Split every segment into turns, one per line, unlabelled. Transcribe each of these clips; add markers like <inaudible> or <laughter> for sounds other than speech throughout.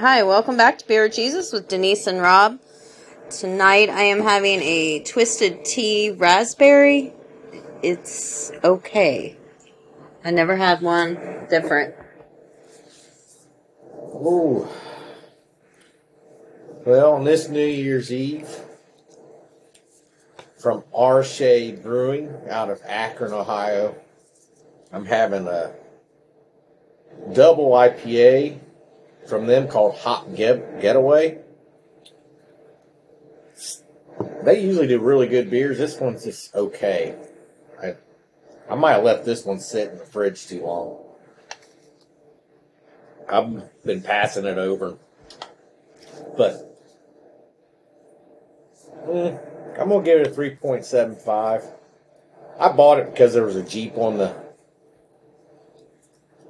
Hi, welcome back to Beer Jesus with Denise and Rob. Tonight I am having a twisted tea raspberry. It's okay. I never had one different.
Ooh. Well, on this New Year's Eve, from. Shade Brewing out of Akron, Ohio, I'm having a double IPA from them called Hot Get- Getaway. They usually do really good beers. This one's just okay. I, I might have left this one sit in the fridge too long. I've been passing it over, but eh, I'm gonna give it a three point seven five. I bought it because there was a Jeep on the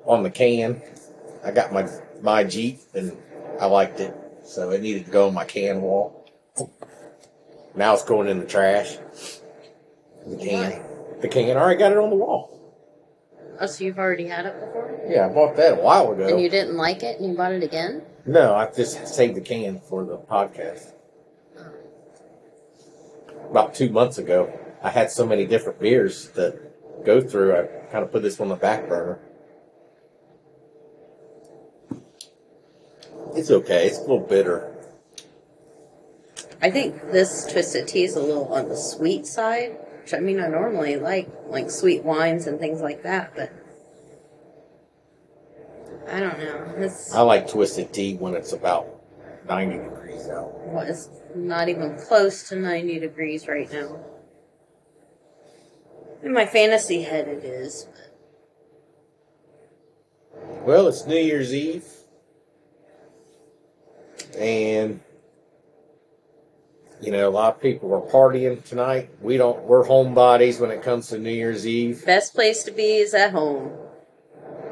on the can. I got my my Jeep and I liked it, so it needed to go on my can wall. Now it's going in the trash. The can, the can. I already got it on the wall.
Oh, so you've already had it before?
Yeah, I bought that a while ago.
And you didn't like it and you bought it again?
No, I just saved the can for the podcast. About two months ago, I had so many different beers to go through. I kind of put this on the back burner. It's okay. It's a little bitter.
I think this twisted tea is a little on the sweet side. Which I mean, I normally like like sweet wines and things like that, but I don't know. It's
I like twisted tea when it's about 90 degrees out.
what is not even close to 90 degrees right now. In my fantasy head, it is.
Well, it's New Year's Eve. And you know, a lot of people are partying tonight. We don't we're homebodies when it comes to New Year's Eve.
Best place to be is at home.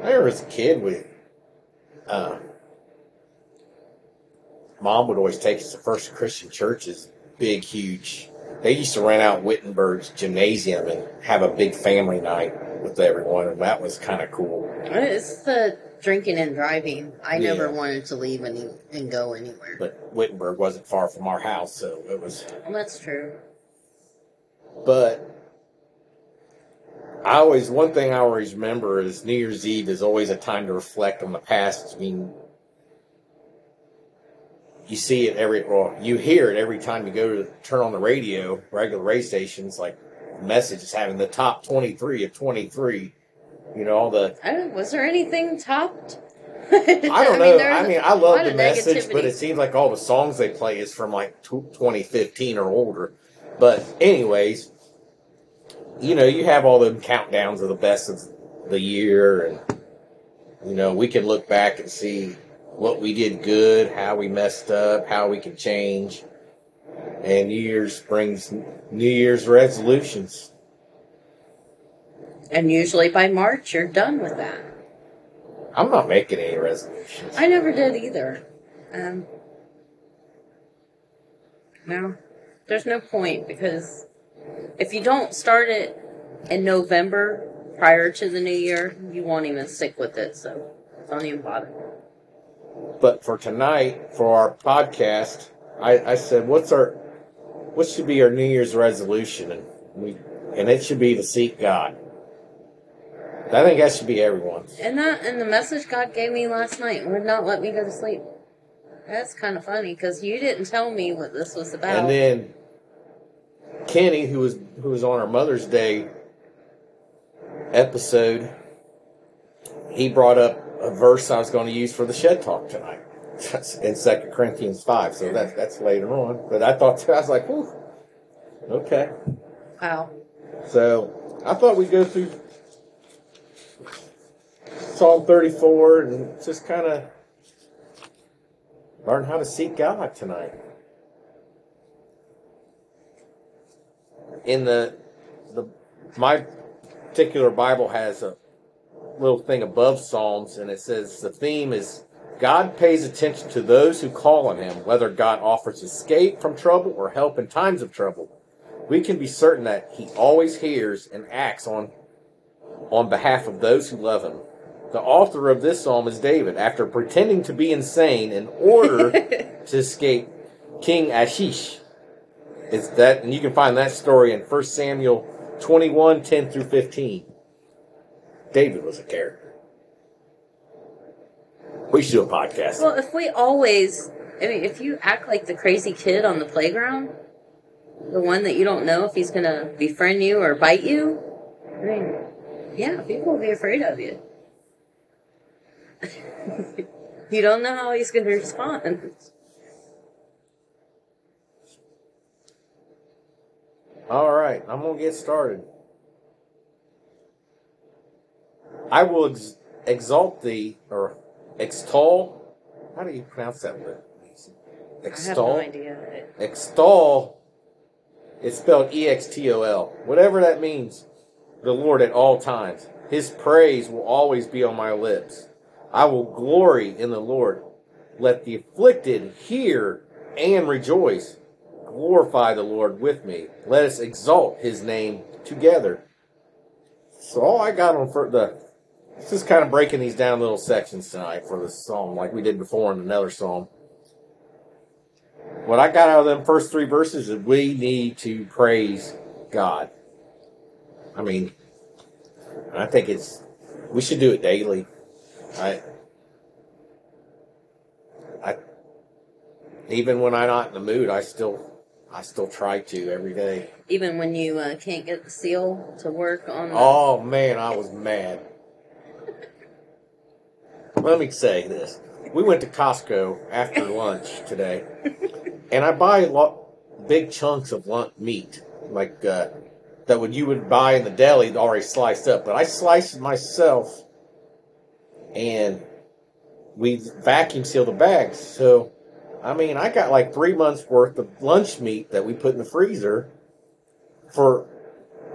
I remember as a kid we uh mom would always take us to first Christian churches, big, huge. They used to rent out Wittenberg's gymnasium and have a big family night with everyone, and that was kind of cool.
It's the drinking and driving. I never wanted to leave any and go anywhere.
But Wittenberg wasn't far from our house, so it was
Well, that's true.
But I always one thing I always remember is New Year's Eve is always a time to reflect on the past. I mean, you see it every well, you hear it every time you go to turn on the radio, regular radio stations, like message is having the top twenty three of twenty three. You know all the
I don't, was there anything topped? <laughs>
I don't know.
there's
I mean, I love the message, but it seems like all the songs they play is from like 2015 or older. But anyways, you know, you have all them countdowns of the best of the year, and you know, we can look back and see what we did good, how we messed up, how we can change. And New Year's brings New Year's resolutions.
And usually by March, you're done with that.
I'm not making any resolutions.
I never did either. Um, no, there's no point because if you don't start it in November prior to the new year, you won't even stick with it. So don't even bother.
But for tonight, for our podcast, I, I said, "What's our, what should be our New Year's resolution?" And we, and it should be to seek God. I think that should be everyone.
And that and the message God gave me last night would not let me go to sleep. That's kind of funny because you didn't tell me what this was about.
And then Kenny, who was who was on our Mother's Day episode, he brought up a verse I was going to use for the shed talk tonight in Second Corinthians five. So that's that's later on. But I thought <laughs> I was like, Whew, okay.
wow.
So I thought we'd go through Psalm 34 and just kind of learn how to seek God tonight. In the the my particular Bible has a little thing above Psalms and it says the theme is God pays attention to those who call on him, whether God offers escape from trouble or help in times of trouble we can be certain that he always hears and acts on on behalf of those who love him. The author of this psalm is David, after pretending to be insane in order <laughs> to escape King Achish. It's that, and you can find that story in 1 Samuel 21 10 through 15. David was a character. We should do a podcast.
Well, if we always, I mean, if you act like the crazy kid on the playground, the one that you don't know if he's going to befriend you or bite you, I mean, yeah, people will be afraid of you. <laughs> you don't know how he's going to respond.
All right, I'm going to get started. I will ex- exalt thee, or extol. How do you pronounce that word?
I have
Extol.
no idea.
Extol. It's spelled E X T O L. Whatever that means. The Lord at all times. His praise will always be on my lips. I will glory in the Lord. Let the afflicted hear and rejoice. Glorify the Lord with me. Let us exalt his name together. So all I got on for the just kind of breaking these down little sections tonight for this psalm, like we did before in another psalm. What I got out of them first three verses is we need to praise God. I mean, I think it's we should do it daily. I, I, even when I'm not in the mood, I still, I still try to every day.
Even when you uh, can't get the seal to work on the
Oh man, I was mad. Let me say this: we went to Costco after lunch today, and I buy a lot big chunks of lunch meat, like uh, that would you would buy in the deli already sliced up. But I sliced it myself, and we vacuum seal the bags. So, I mean, I got like three months worth of lunch meat that we put in the freezer for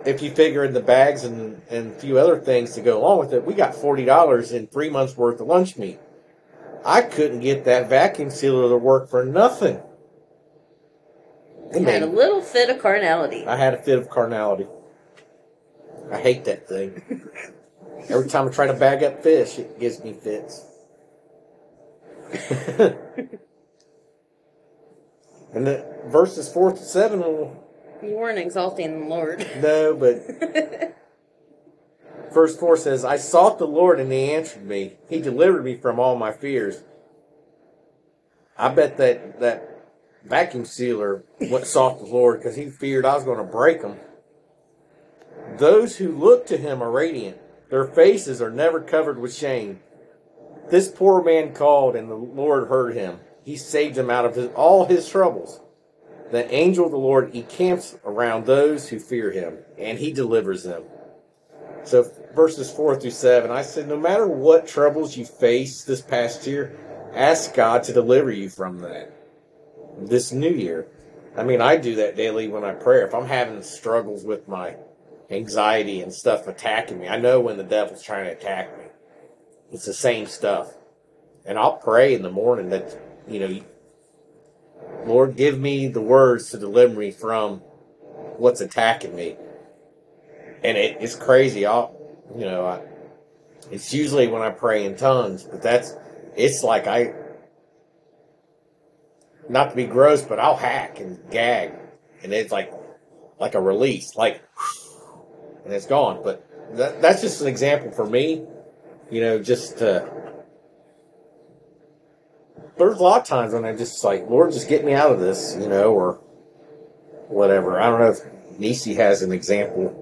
if you figure in the bags and, and a few other things to go along with it, we got forty dollars in three months worth of lunch meat. I couldn't get that vacuum sealer to work for nothing. It
You had a little fit of carnality.
I had a fit of carnality. I hate that thing. <laughs> Every time I try to bag up fish, it gives me fits. <laughs> and the verses four to seven will
You weren't exalting the Lord. <laughs>
no, but verse 4 says, I sought the Lord and he answered me. He delivered me from all my fears. I bet that, that vacuum sealer went sought the Lord because he feared I was going to break him. Those who look to him are radiant. Their faces are never covered with shame. This poor man called and the Lord heard him. He saved him out of his, all his troubles. The angel of the Lord encamps around those who fear him, and he delivers them. So, verses 4 through 7, I said, no matter what troubles you face this past year, ask God to deliver you from that this new year. I mean, I do that daily when I pray. If I'm having struggles with my anxiety and stuff attacking me, I know when the devil's trying to attack me. It's the same stuff. And I'll pray in the morning that, you know, Lord, give me the words to deliver me from what's attacking me. And it, it's crazy. I'll, you know, I, it's usually when I pray in tongues, but that's, it's like I, not to be gross, but I'll hack and gag. And it's like, like a release, like, and it's gone. But that, that's just an example for me, you know, just to, there's a lot of times when I'm just like, Lord, just get me out of this, you know, or whatever. I don't know if Nisi has an example.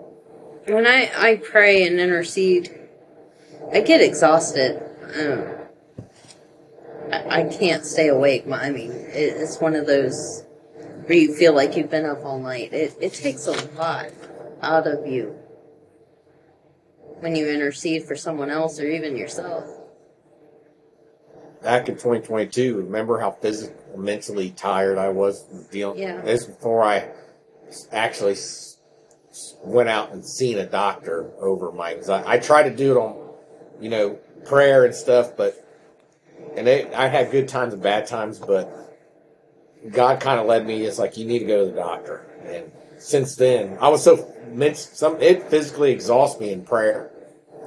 When I, I pray and intercede, I get exhausted. Um, I, can't stay awake. I mean, it's one of those where you feel like you've been up all night. It, it takes a lot out of you when you intercede for someone else or even yourself.
Back in 2022, remember how physically, mentally tired I was dealing.
Yeah.
This before I actually went out and seen a doctor over my anxiety. I tried to do it on, you know, prayer and stuff, but and it, I had good times and bad times, but God kind of led me. It's like you need to go to the doctor. And since then, I was so some it physically exhausts me in prayer.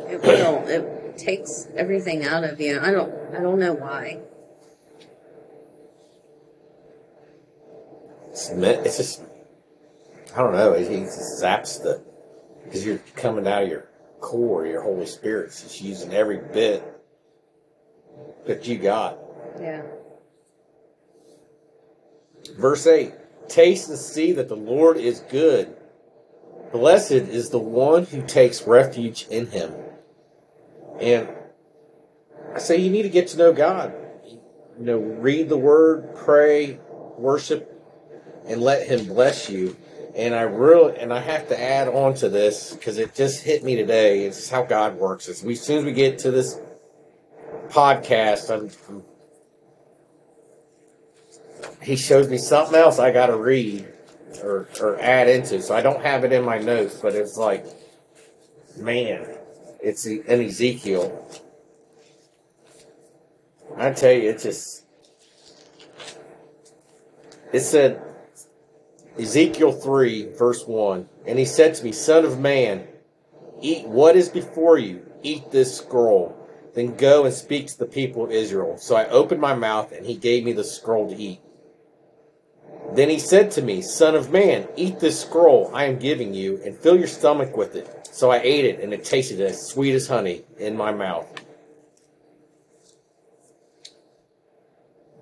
It will. It, takes everything out of you. I don't I don't know why.
It's, it's just, I don't know. It, it zaps the, because you're coming out of your core, your Holy Spirit's just using every bit that you got.
Yeah.
Verse 8 Taste and see that the Lord is good. Blessed is the one who takes refuge in him. And I say you need to get to know God. You know, read the word, pray, worship, and let him bless you. And I really, and I have to add on to this because it just hit me today. It's how God works. As we, as soon as we get to this podcast, I'm, I'm he shows me something else I got to read or, or add into. So I don't have it in my notes, but it's like, man, it's in Ezekiel. I tell you, it's just, it said, Ezekiel 3, verse 1, and he said to me, Son of man, eat what is before you, eat this scroll, then go and speak to the people of Israel. So I opened my mouth, and he gave me the scroll to eat. Then he said to me, Son of man, eat this scroll I am giving you, and fill your stomach with it. So I ate it, and it tasted as sweet as honey in my mouth.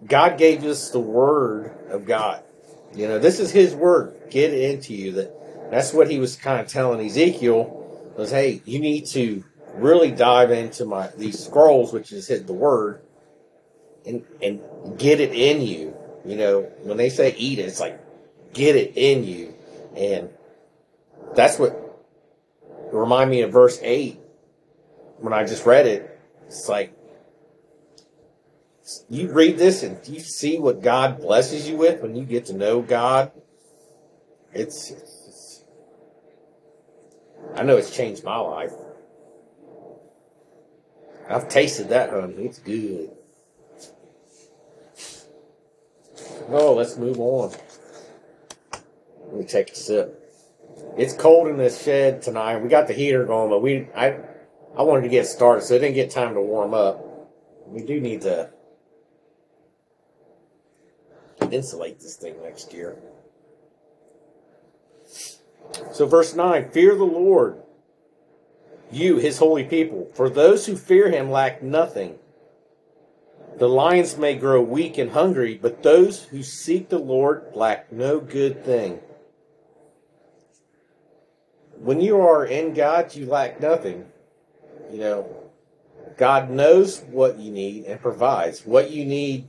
God gave us the word of God. You know, this is his word. Get it into you. That that's what he was kind of telling Ezekiel was, hey, you need to really dive into my these scrolls, which is his the word, and and get it in you. You know, when they say eat it, it's like get it in you. And that's what remind me of verse 8 when I just read it. It's like you read this and you see what God blesses you with when you get to know God. It's, it's I know it's changed my life. I've tasted that, honey. It's good. Oh, let's move on. Let me take a sip. It's cold in this shed tonight. We got the heater going, but we I I wanted to get started, so it didn't get time to warm up. We do need to insulate this thing next year. So, verse 9 Fear the Lord, you, his holy people, for those who fear him lack nothing. The lions may grow weak and hungry, but those who seek the Lord lack no good thing. When you are in God, you lack nothing. You know, God knows what you need and provides. What you need,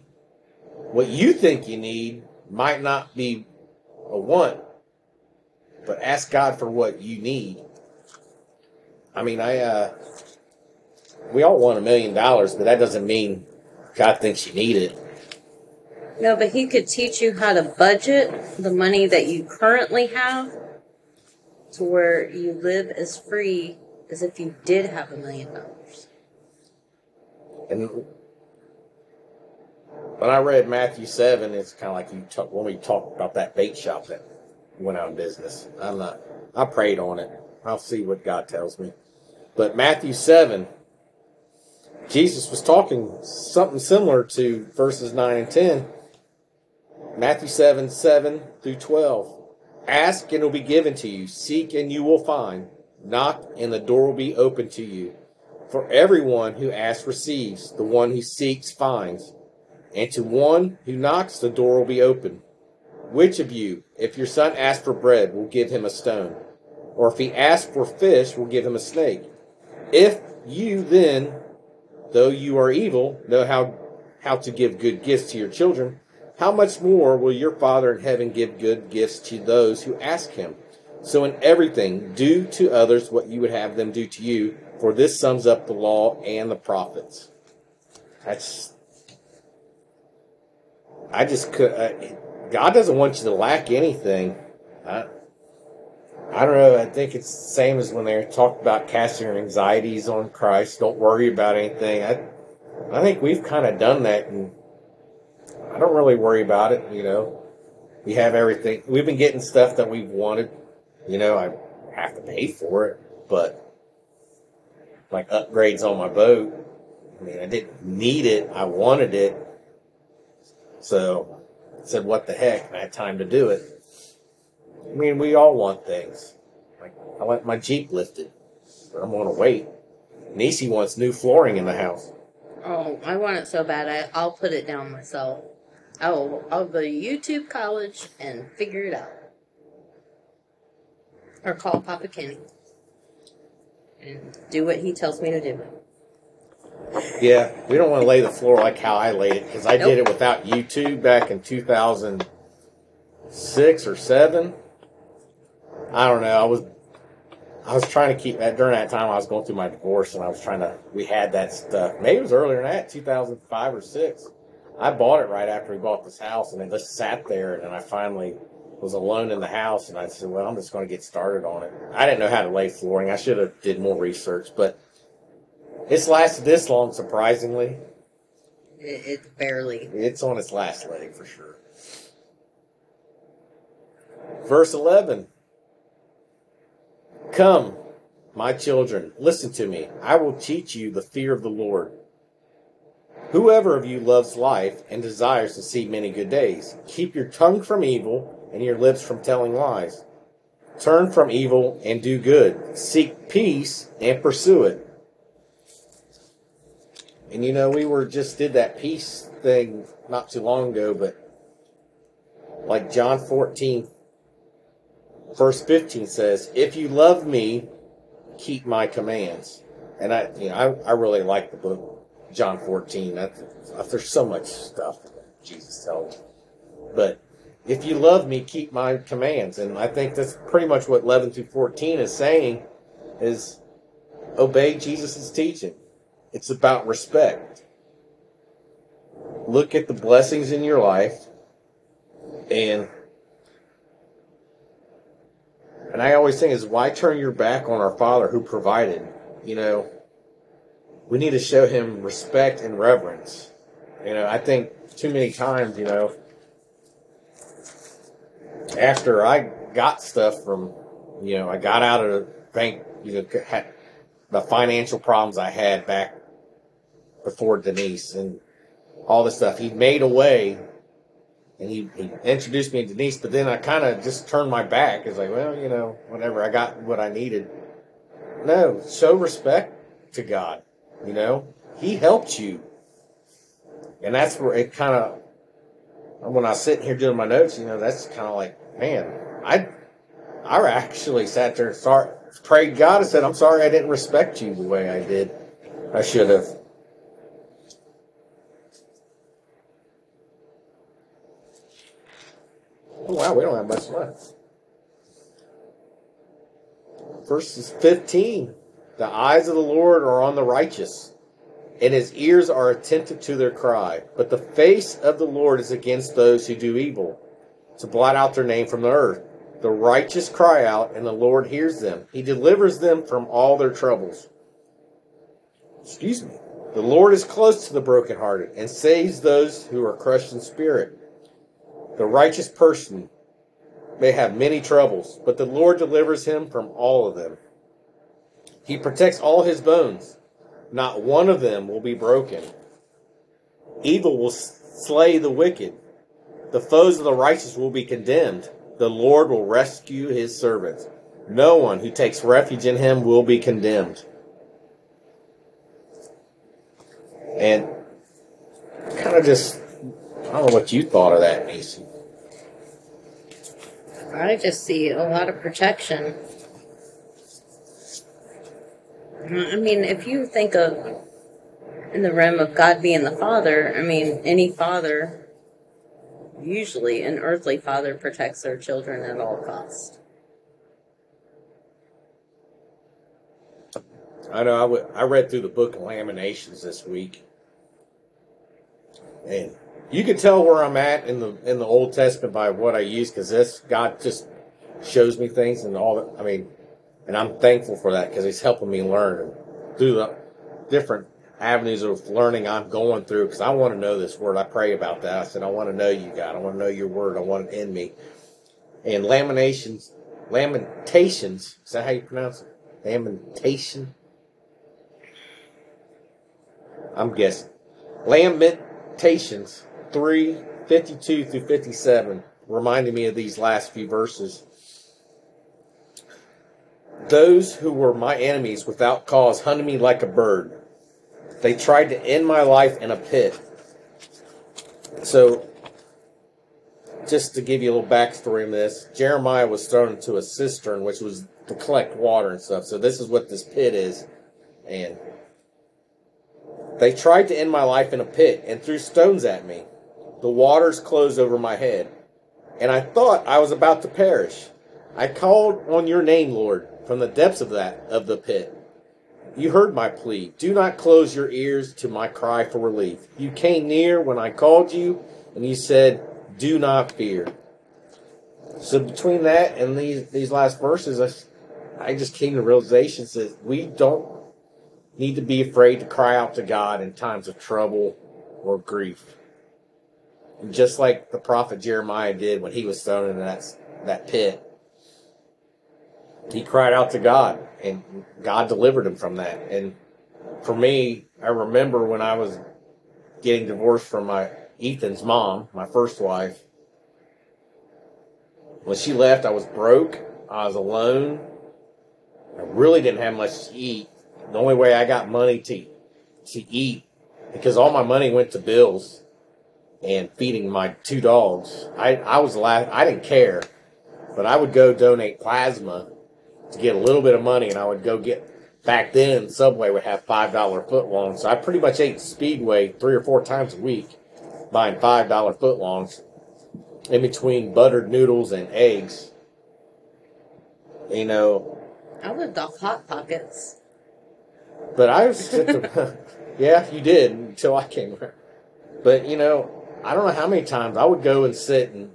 what you think you need, might not be a want, but ask God for what you need. I mean, I, uh, we all want a million dollars, but that doesn't mean God thinks you need it.
No, but he could teach you how to budget the money that you currently have to where you live as free as if you did have a million dollars.
And when I read Matthew 7, it's kind of like you talk, when we talked about that bait shop that went out of business. I'm not, I prayed on it. I'll see what God tells me. But Matthew 7, Jesus was talking something similar to verses 9 and 10. Matthew 7 7 through 12. Ask and it will be given to you. Seek and you will find. Knock and the door will be open to you. For everyone who asks receives, the one who seeks finds, and to one who knocks the door will be open. Which of you, if your son asks for bread, will give him a stone? Or if he asks for fish, will give him a snake? If you then, though you are evil, know how, how to give good gifts to your children, how much more will your Father in heaven give good gifts to those who ask him? So in everything, do to others what you would have them do to you, for this sums up the law and the prophets. That's. I just could. Uh, God doesn't want you to lack anything. I don't know. I think it's the same as when they talk about casting your anxieties on Christ. Don't worry about anything. I, I think we've kind of done that, and I don't really worry about it. You know, we have everything. We've been getting stuff that we've wanted. You know, I have to pay for it, but like upgrades on my boat. I mean, I didn't need it. I wanted it. So I said, what the heck? I had time to do it. I mean, we all want things. Like, I want my Jeep lifted. But I'm going to wait. Nisi wants new flooring in the house.
Oh, I want it so bad. I, I'll put it down myself. I'll, I'll go to YouTube college and figure it out. Or call Papa Kenny. And do what he tells me to do.
Yeah, we don't want to lay the floor like how I laid it because I
Nope.
did it without YouTube back in 2006 or 7. I don't know. I was I was trying to keep that during that time I was going through my divorce and I was trying to we had that stuff. Maybe it was earlier than that, 2005 or 6. I bought it right after we bought this house and it just sat there and then I finally was alone in the house and I said, "Well, I'm just going to get started on it." I didn't know how to lay flooring. I should have did more research, but it's lasted this long surprisingly.
It, it's barely.
It's on its last leg for sure. Verse 11 Come, my children, listen to me. I will teach you the fear of the Lord. Whoever of you loves life and desires to see many good days, keep your tongue from evil and your lips from telling lies. Turn from evil and do good. Seek peace and pursue it. And you know, we were just did that peace thing not too long ago, but like John 14, verse 15 says, If you love me, keep my commands. And I, you know, I, I really like the book, John 14. That's, there's so much stuff that Jesus tells. But if you love me, keep my commands. And I think that's pretty much what 11 through 14 is saying is obey Jesus' teaching. It's about respect. Look at the blessings in your life and and I always think is why turn your back on our Father who provided? You know, we need to show him respect and reverence. You know, I think too many times, you know, after I got stuff from, you know, I got out of the bank, you know, had the financial problems I had back before Denise and all this stuff. He made a way and he, he introduced me to Denise, but then I kind of just turned my back. It's like, well, you know, whatever. I got what I needed. No, show respect to God. You know, He helped you. And that's where it kind of, when I sitting here doing my notes, you know, that's kind of like, man, I, I actually sat there start, prayed God and said, I'm sorry I didn't respect you the way I did. I should have. Oh, wow, we don't have much left. Verses 15 The eyes of the Lord are on the righteous, and his ears are attentive to their cry. But the face of the Lord is against those who do evil, to blot out their name from the earth. The righteous cry out, and the Lord hears them. He delivers them from all their troubles. Excuse me. The Lord is close to the brokenhearted and saves those who are crushed in spirit. The righteous person may have many troubles, but the Lord delivers him from all of them. He protects all his bones. Not one of them will be broken. Evil will slay the wicked. The foes of the righteous will be condemned. The Lord will rescue his servants. No one who takes refuge in him will be condemned. And kind of just, don't know what you thought of that, Macy.
I just see a lot of protection. Uh, I mean, if you think of in the realm of God being the Father, I mean, any father, usually an earthly father, protects their children at all costs.
I know I, w- I read through the book of Lamentations this week, and you can tell where I'm at in the in the Old Testament by what I use because this God just shows me things and all that. I mean, and I'm thankful for that because He's helping me learn through the different avenues of learning I'm going through because I want to know this word. I pray about that. I said I want to know you, God. I want to know your word. I want it in me. And Lamentations, Lamentations. Is that how you pronounce it? Lamentation. I'm guessing. Lamentations 3 52 through 57 reminded me of these last few verses. Those who were my enemies without cause hunted me like a bird. They tried to end my life in a pit. So, just to give you a little backstory on this, Jeremiah was thrown into a cistern, which was to collect water and stuff. So, this is what this pit is. And they tried to end my life in a pit and threw stones at me. The waters closed over my head, and I thought I was about to perish. I called on your name, Lord, from the depths of that of the pit. You heard my plea. Do not close your ears to my cry for relief. You came near when I called you, and you said, "Do not fear." So between that and these these last verses, I, I just came to realizations that we don't need to be afraid to cry out to God in times of trouble or grief. Just like the prophet Jeremiah did when he was thrown in that, that pit, he cried out to God and God delivered him from that. And for me, I remember when I was getting divorced from my Ethan's mom, my first wife. When she left, I was broke. I was alone. I really didn't have much to eat. The only way I got money to to eat because all my money went to bills and feeding my two dogs. I I was last. I didn't care, but I would go donate plasma to get a little bit of money, and I would go get. Back then, Subway would have five dollar footlongs, so I pretty much ate Speedway three or four times a week, buying five dollar footlongs, in between buttered noodles and eggs. You know,
I lived off hot pockets.
But I was, <laughs> yeah, you did until I came around. But you know, I don't know how many times I would go and sit in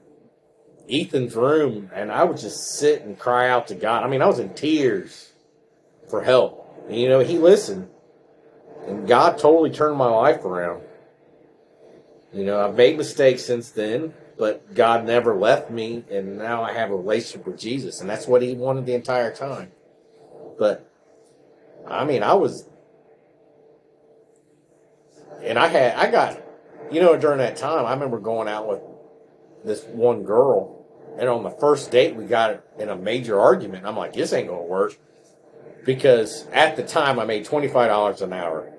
Ethan's room and I would just sit and cry out to God. I mean, I was in tears for help. And, you know, he listened. And God totally turned my life around. You know, I've made mistakes since then, but God never left me, and now I have a relationship with Jesus, and that's what He wanted the entire time. But, I mean, I was, and I had, I got, you know, during that time, I remember going out with this one girl, and on the first date, we got in a major argument. I'm like, this ain't gonna work because at the time I made twenty five dollars an hour,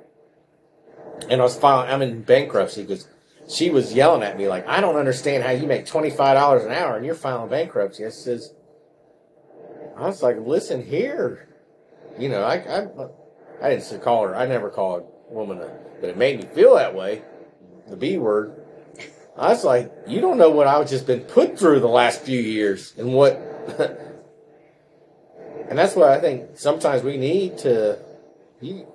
and I was filing. I'm in bankruptcy because she was yelling at me like, "I don't understand how you make twenty five dollars an hour and you're filing bankruptcy." I says, I was like, "Listen here, you know, I I, I didn't call her. I never call a woman, a, but it made me feel that way. The B word." I was like, you don't know what I've just been put through the last few years and what <laughs> And that's why I think sometimes we need to you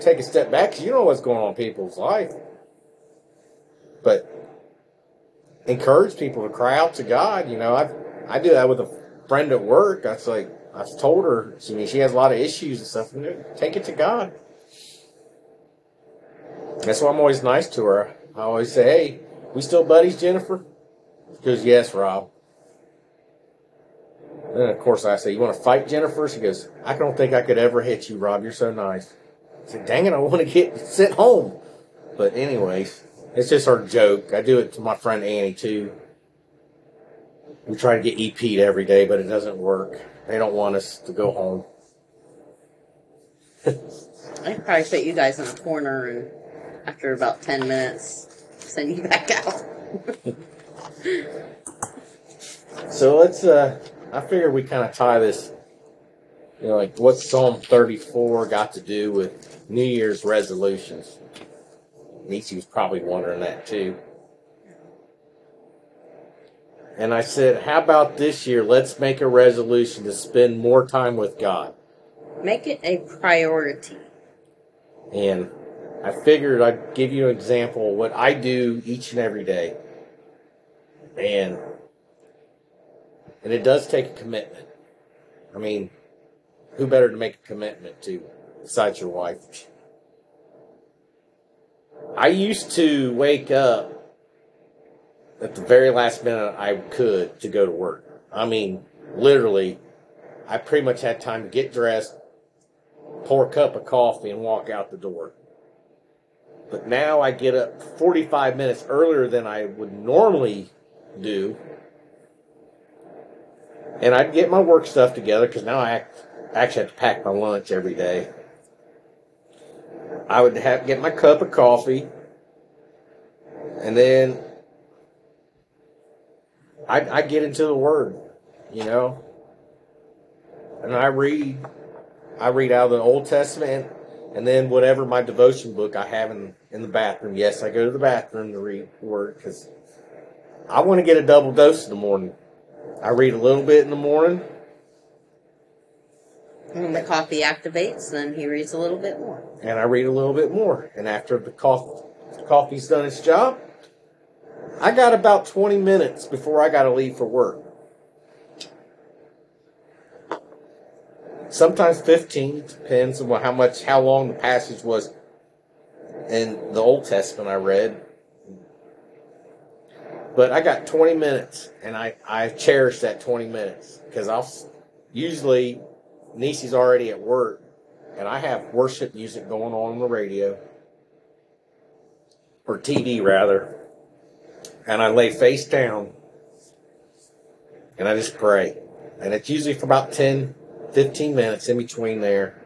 take a step back because you know what's going on in people's life. But encourage people to cry out to God. You know, I I do that with a friend at work. I was like, I've told her, she, I mean, she has a lot of issues and stuff. And take it to God. That's why I'm always nice to her. I always say, hey, we still buddies, Jennifer? She goes, yes, Rob. Then of course I say, "You want to fight, Jennifer?" She goes, "I don't think I could ever hit you, Rob. You're so nice." I said, "Dang it, I want to get sent home." But anyways, it's just our joke. I do it to my friend Annie too. We try to get EP'd every day, but it doesn't work. They don't want us to go home.
I probably put you guys in a corner and after about 10 minutes, send you back out.
so let's, uh, I figure we kind of tie this, you know, like what's Psalm 34 got to do with New Year's resolutions? Nisi was probably wondering that too. And I said, how about this year? Let's make a resolution to spend more time with God.
Make it a priority.
And I figured I'd give you an example of what I do each and every day. And and it does take a commitment. I mean, who better to make a commitment to besides your wife? I used to wake up at the very last minute I could to go to work. I mean, literally, I pretty much had time to get dressed, pour a cup of coffee, and walk out the door. But now I get up 45 minutes earlier than I would normally do. And I'd get my work stuff together because now I act, actually have to pack my lunch every day. I would have get my cup of coffee, and then I I get into the Word, you know, and I read I read out of the Old Testament, and then whatever my devotion book I have in in the bathroom. Yes, I go to the bathroom to read the Word because I want to get a double dose in the morning. I read a little bit in the morning.
When the coffee activates, then he reads a little bit more.
and I read a little bit more. And after the coffee, coffee's done its job, I got about 20 minutes before I got to leave for work. Sometimes 15, depends on how much, how long the passage was in the Old Testament I read. But I got 20 minutes, and I, I cherish that 20 minutes because I'll usually Nisi's already at work, and I have worship music going on on the radio. Or TV rather, and I lay face down and I just pray, and it's usually for about 10, 15 minutes in between there,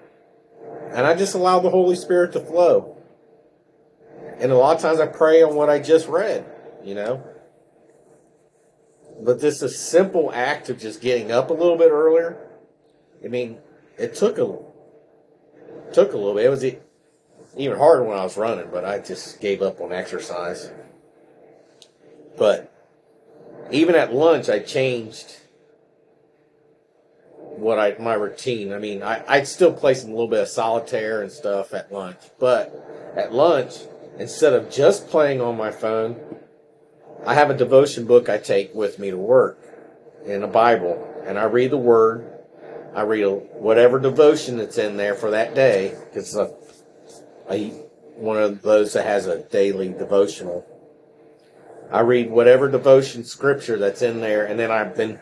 and I just allow the Holy Spirit to flow. And a lot of times I pray on what I just read, you know. But this is a simple act of just getting up a little bit earlier. I mean, it took a took a little bit. It was even harder when I was running, but I just gave up on exercise. But even at lunch, I changed what I my routine. I mean, I, I'd still play some little bit of solitaire and stuff at lunch, but at lunch, instead of just playing on my phone, I have a devotion book I take with me to work and a Bible, and I read the Word. I read whatever devotion that's in there for that day because a, a one of those that has a daily devotional. I read whatever devotion scripture that's in there, and then I've been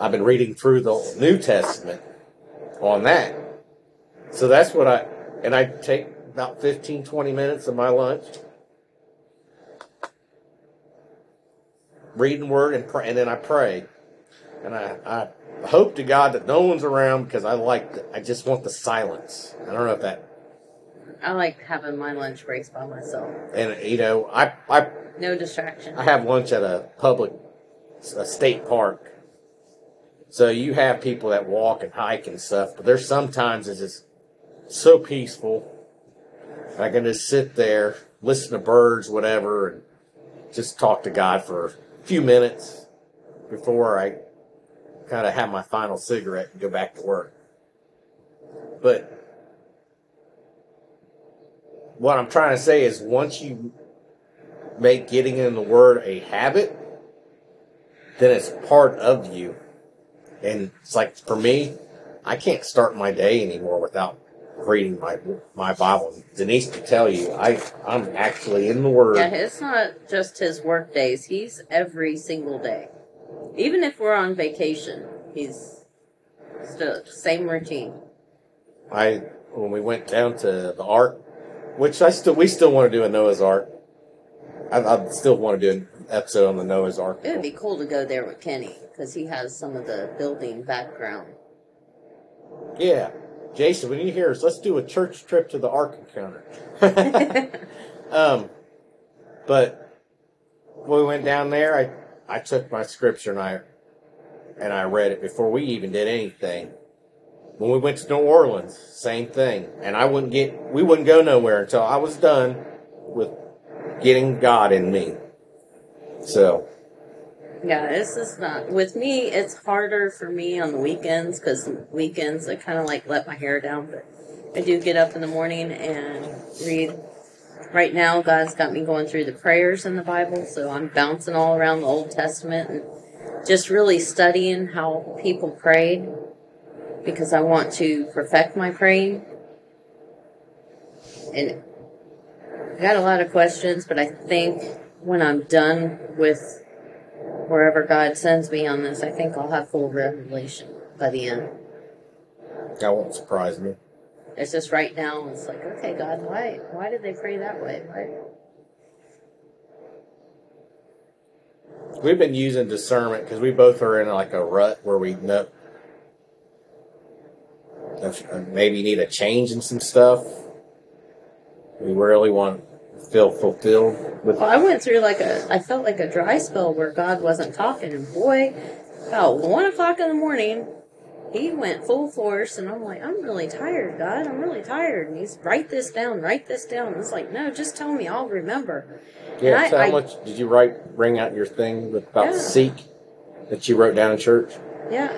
I've been reading through the New Testament on that. So that's what I and I take about 15, 20 minutes of my lunch reading word and pray, and then I pray, and I, I hope to God that no one's around because I like the, I just want the silence. I don't know if that
I like having my lunch breaks by myself.
and you know I I
No distraction.
I have lunch at a public a state park, so you have people that walk and hike and stuff, but there's sometimes it's just so peaceful. I can just sit there, listen to birds, whatever, and just talk to God for a few minutes before I kind of have my final cigarette and go back to work. But what I'm trying to say is once you make getting in the Word a habit, then it's part of you. And it's like for me, I can't start my day anymore without reading my my Bible. Denise can tell you, I I'm actually in the Word.
Yeah, it's not just his work days. He's every single day. Even if we're on vacation, he's still same routine.
I when we went down to the Ark, which I still we still want to do a Noah's Ark. I, I still want to do episode on the Noah's Ark.
It would be cool to go there with Kenny because he has some of the building background.
Yeah, Jason, when you hear us, let's do a church trip to the Ark encounter. <laughs> um, but when we went down there, I I took my scripture and I and I read it before we even did anything. When we went to New Orleans, same thing. And I wouldn't get we wouldn't go nowhere until I was done with getting God in me. So
Yeah, this is not with me. It's harder for me on the weekends because weekends I kind of like let my hair down, but I do get up in the morning and read. Right now, God's got me going through the prayers in the Bible, so I'm bouncing all around the Old Testament and just really studying how people prayed because I want to perfect my praying. And I got a lot of questions, but I think when I'm done with wherever God sends me on this, I think I'll have full revelation by the end.
that won't surprise me.
It's just right now. It's like, okay, God, why why did they pray that way? Why?
We've been using discernment because we both are in like a rut where we know uh, maybe need a change in some stuff. We really want feel fulfilled with.
Well, I went through like a, I felt like a dry spell where God wasn't talking, and boy, about one o'clock in the morning, he went full force, and I'm like, I'm really tired, God. I'm really tired. And he's write this down, write this down. And It's like, no, just tell me, I'll remember.
Yeah.
And
so
I-
how
I-
much did you write? Bring out your thing about
Yeah.
seek that you wrote down in church.
Yeah.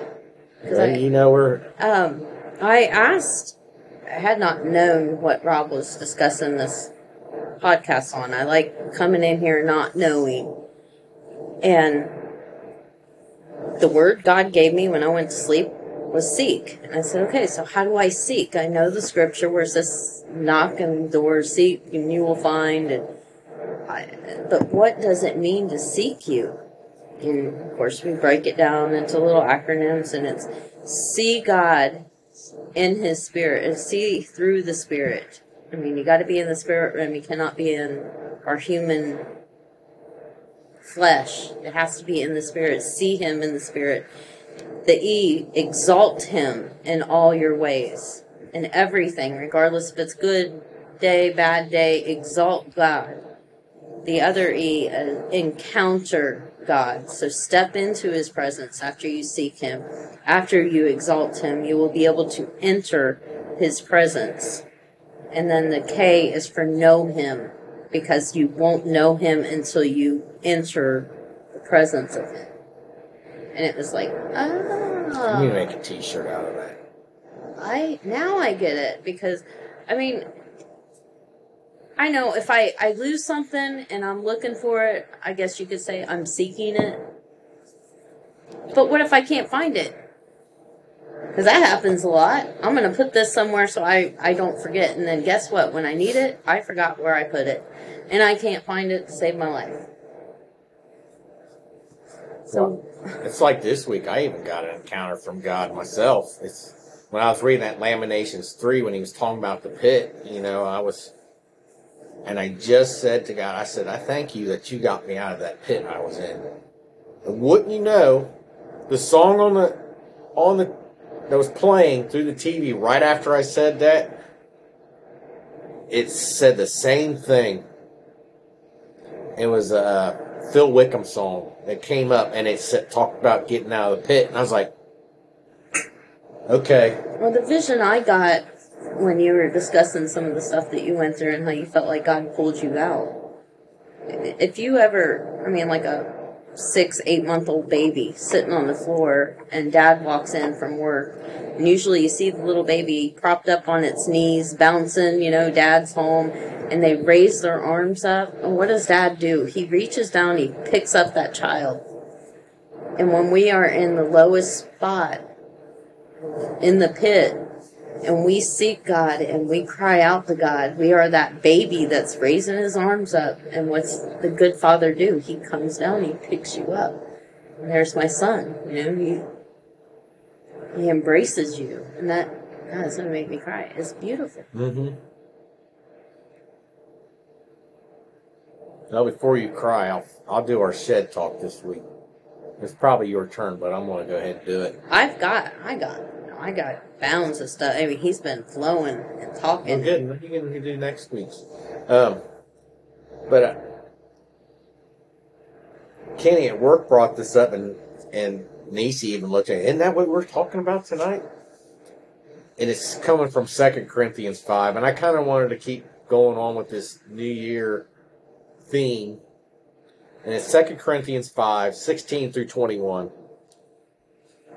Well,
I-
you know where
Um, I asked, I had not known what Rob was discussing this podcast on. I like coming in here not knowing. And the word God gave me when I went to sleep was seek. And I said, okay, so how do I seek? I know the scripture where it says knock and the door, seek and you will find. And I, but what does it mean to seek you? And of course, we break it down into little acronyms, and it's see God in His Spirit and see through the Spirit. I mean, you got to be in the Spirit realm. You cannot be in our human flesh. It has to be in the Spirit. See Him in the Spirit. The E, exalt Him in all your ways, in everything, regardless if it's good day, bad day. Exalt God the other E, uh, encounter God. So step into His presence after you seek Him. After you exalt Him, you will be able to enter His presence. And then the K is for know Him, because you won't know Him until you enter the presence of Him. And it was like,
you need to
ah,
make a T-shirt out of that.
I now I get it because, I mean, I know if I, I lose something and I'm looking for it, I guess you could say I'm seeking it. But what if I can't find it? Because that happens a lot. I'm going to put this somewhere so I, I don't forget. And then guess what? When I need it, I forgot where I put it. And I can't find it to save my life. So,
It's like this week. I even got an encounter from God myself. It's when I was reading that Lamentations three when he was talking about the pit. You know, I was, and I just said to God, I said, I thank you that you got me out of that pit I was in. And wouldn't you know, the song on the on the that was playing through the TV right after I said that, it said the same thing. It was a Phil Wickham song that came up, and it said, talked about getting out of the pit, and I was like, okay,
well, the vision I got when you were discussing some of the stuff that you went through and how you felt like God pulled you out. If you ever, I mean, like a six, eight month old baby sitting on the floor and dad walks in from work, and usually you see the little baby propped up on its knees, bouncing, you know, dad's home, and they raise their arms up. And what does dad do? He reaches down, he picks up that child. And when we are in the lowest spot, in the pit and we seek God and we cry out to God, we are that baby that's raising his arms up. And what's the good father do? He comes down, he picks you up. And there's my son, you know, he he embraces you. And that God, it's gonna make me cry. It's beautiful.
Mm-hmm. Now, before you cry, I'll I'll do our shed talk this week. It's probably your turn, but I'm going to go ahead and do it.
I've got I got I got bounds of stuff. I mean he's been flowing and talking.
Oh, good. You can do next week? Um, but uh, Kenny at work brought this up, and and Nisi even looked at it. Isn't that what we're talking about tonight? And it's coming from Second Corinthians five, and I kind of wanted to keep going on with this New Year theme. And it's Second Corinthians 5, 16 through 21.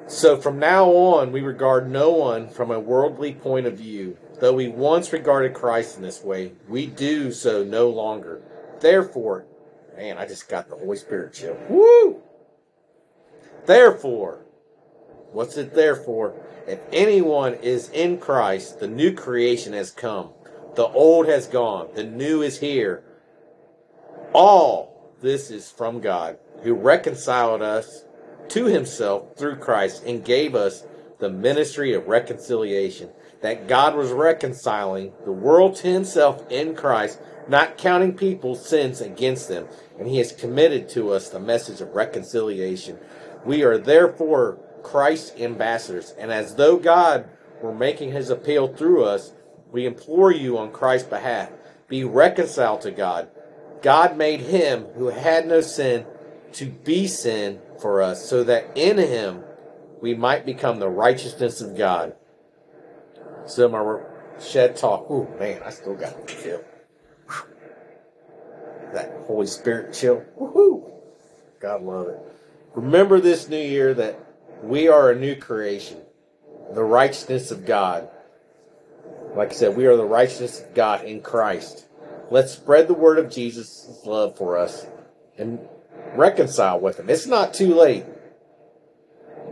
So from now on, we regard no one from a worldly point of view. Though we once regarded Christ in this way, we do so no longer. Therefore, man, I just got the Holy Spirit chill. Woo! Therefore, what's it there for? If anyone is in Christ, the new creation has come. The old has gone. The new is here. All this is from God, who reconciled us to himself through Christ and gave us the ministry of reconciliation. that God was reconciling the world to himself in Christ, not counting people's sins against them, and he has committed to us the message of reconciliation. We are therefore Christ's ambassadors, and as though God were making his appeal through us, we implore you on Christ's behalf, be reconciled to God. God made him who had no sin to be sin for us, so that in him we might become the righteousness of God. So my shed talk. Oh man, I still got chill. That Holy Spirit chill. Woohoo! God love it. Remember this new year that we are a new creation, the righteousness of God. Like I said, we are the righteousness of God in Christ. Let's spread the word of Jesus' love for us and reconcile with Him. It's not too late.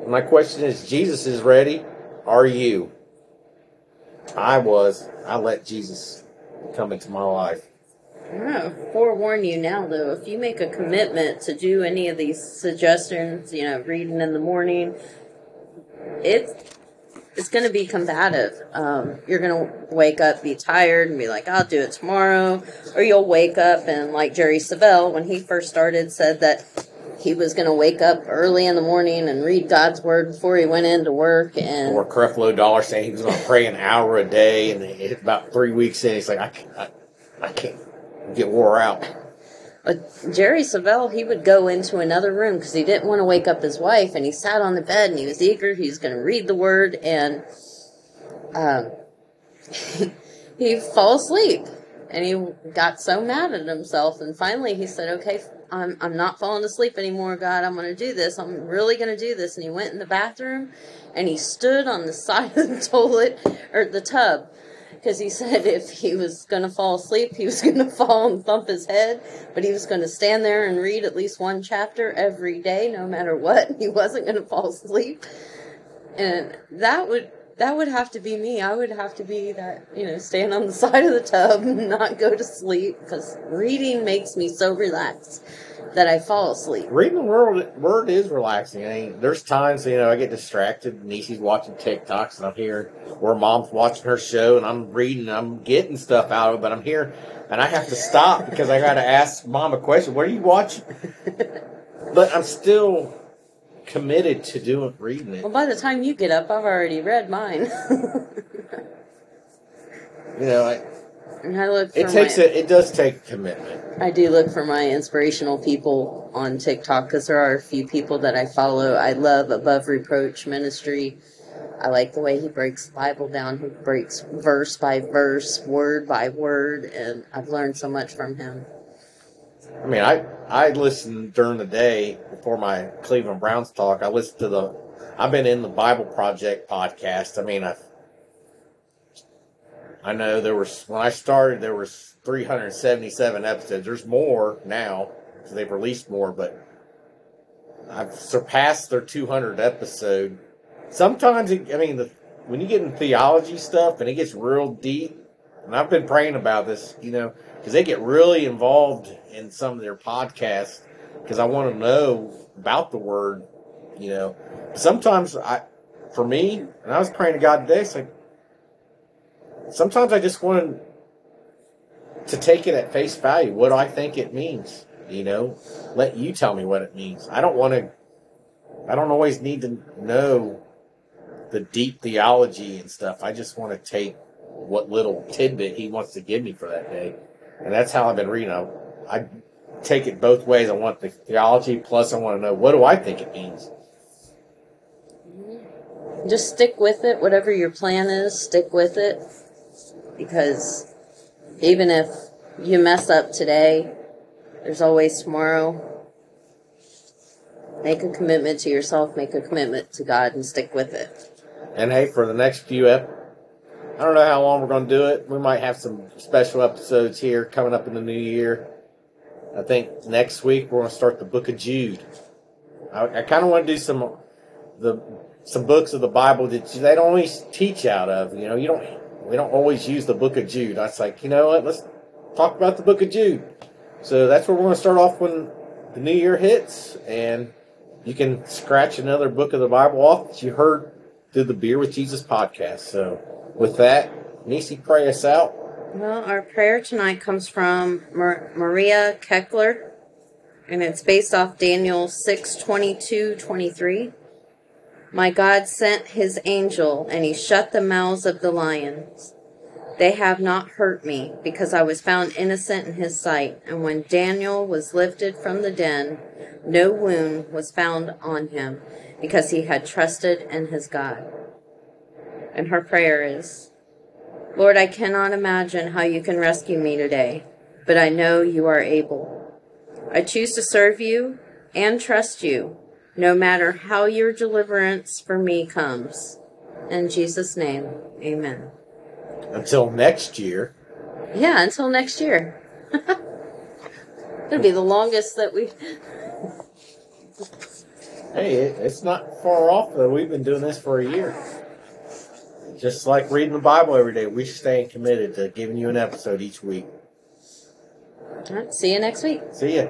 My question is Jesus is ready. Are you? I was. I let Jesus come into my life.
I'm gonna forewarn you now, though. If you make a commitment to do any of these suggestions, you know, reading in the morning, it's it's going to be combative. Um, you're going to wake up, be tired, and be like, "I'll do it tomorrow," or you'll wake up and, like Jerry Savelle, when he first started, said that he was going to wake up early in the morning and read God's word before he went into work. And
or Creflo Dollar saying he was going to pray an hour a day, and about three weeks in, he's like, "I, I, I can't get wore out."
But Jerry Savelle, he would go into another room because he didn't want to wake up his wife, and he sat on the bed and he was eager. He was going to read the word, and um, <laughs> he'd fall asleep. And he got so mad at himself, and finally he said, "Okay, I'm I'm not falling asleep anymore, God. I'm going to do this. I'm really going to do this." And he went in the bathroom, and he stood on the <laughs> side of the toilet or the tub because he said if he was going to fall asleep, he was <laughs> going to fall and thump his head, but he was going to stand there and read at least one chapter every day, no matter what. <laughs> He wasn't going to fall asleep, and that would that would have to be me. I would have to be that you know, stand on the <laughs> side of the tub and not go to sleep because reading makes me so relaxed that I fall asleep.
Reading the word, word is relaxing. I mean, there's times, you know, I get distracted. Nisi's watching TikToks and I'm here, or mom's watching her show and I'm reading, and I'm getting stuff out of it, but I'm here and I have to stop because I got to ask mom a question. What are you watching? <laughs> but I'm still committed to doing reading it.
Well, by the time you get up, I've already read mine. <laughs>
you know, I,
and I look.
it takes
my,
a, it does take commitment.
I do look for my inspirational people on TikTok because there are a few people that I follow. I love Above Reproach Ministry. I like the way he breaks the Bible down. He breaks verse by verse, word by word, and I've learned so much from him.
I mean, I I listen during the day before my Cleveland Browns talk. I listen to the. I've been in the Bible Project podcast. I mean, I I know there was when I started there was 377 episodes. There's more now because they've released more, but I've surpassed their 200 episode. Sometimes, it, I mean, the, when you get in theology stuff and it gets real deep, and I've been praying about this, you know, because they get really involved in some of their podcasts because I want to know about the word, you know. Sometimes I, for me, and I was praying to God today, it's like, sometimes I just want to take it at face value. What do I think it means? You know, let you tell me what it means. I don't want to, I don't always need to know the deep theology and stuff. I just want to take what little tidbit he wants to give me for that day. And that's how I've been reading. I, I take it both ways. I want the theology, plus I want to know what do I think it means.
Just stick with it. Whatever your plan is, stick with it. Because even if you mess up today, there's always tomorrow. Make a commitment to yourself, make a commitment to God, and stick with it.
And hey, for the next few ep, I don't know how long we're going to do it. We might have some special episodes here coming up in the new year. I think next week we're going to start the Book of Jude. I, I kind of want to do some the some books of the Bible that they don't always teach out of. You know, you don't we don't always use the Book of Jude. I was like, you know what? Let's talk about the Book of Jude. So that's where we're going to start off when the new year hits, and you can scratch another book of the Bible off that you heard to the Beer with Jesus podcast. So, with that, Nisi, pray us out.
Well, our prayer tonight comes from Mar- Maria Keckler, and it's based off Daniel 6 22 23. My God sent his angel, and he shut the mouths of the lions. They have not hurt me, because I was found innocent in his sight. And when Daniel was lifted from the den, no wound was found on him, because he had trusted in his God. And her prayer is, Lord, I cannot imagine how you can rescue me today, but I know you are able. I choose to serve you and trust you, no matter how your deliverance for me comes. In Jesus' name, amen.
Until next year.
Yeah, until next year. <laughs> It'll be the longest that we. <laughs>
Hey, it, it's not far off though. We've been doing this for a year. Just like reading the Bible every day, we're staying committed to giving you an episode each week.
All right, see you next week.
See ya.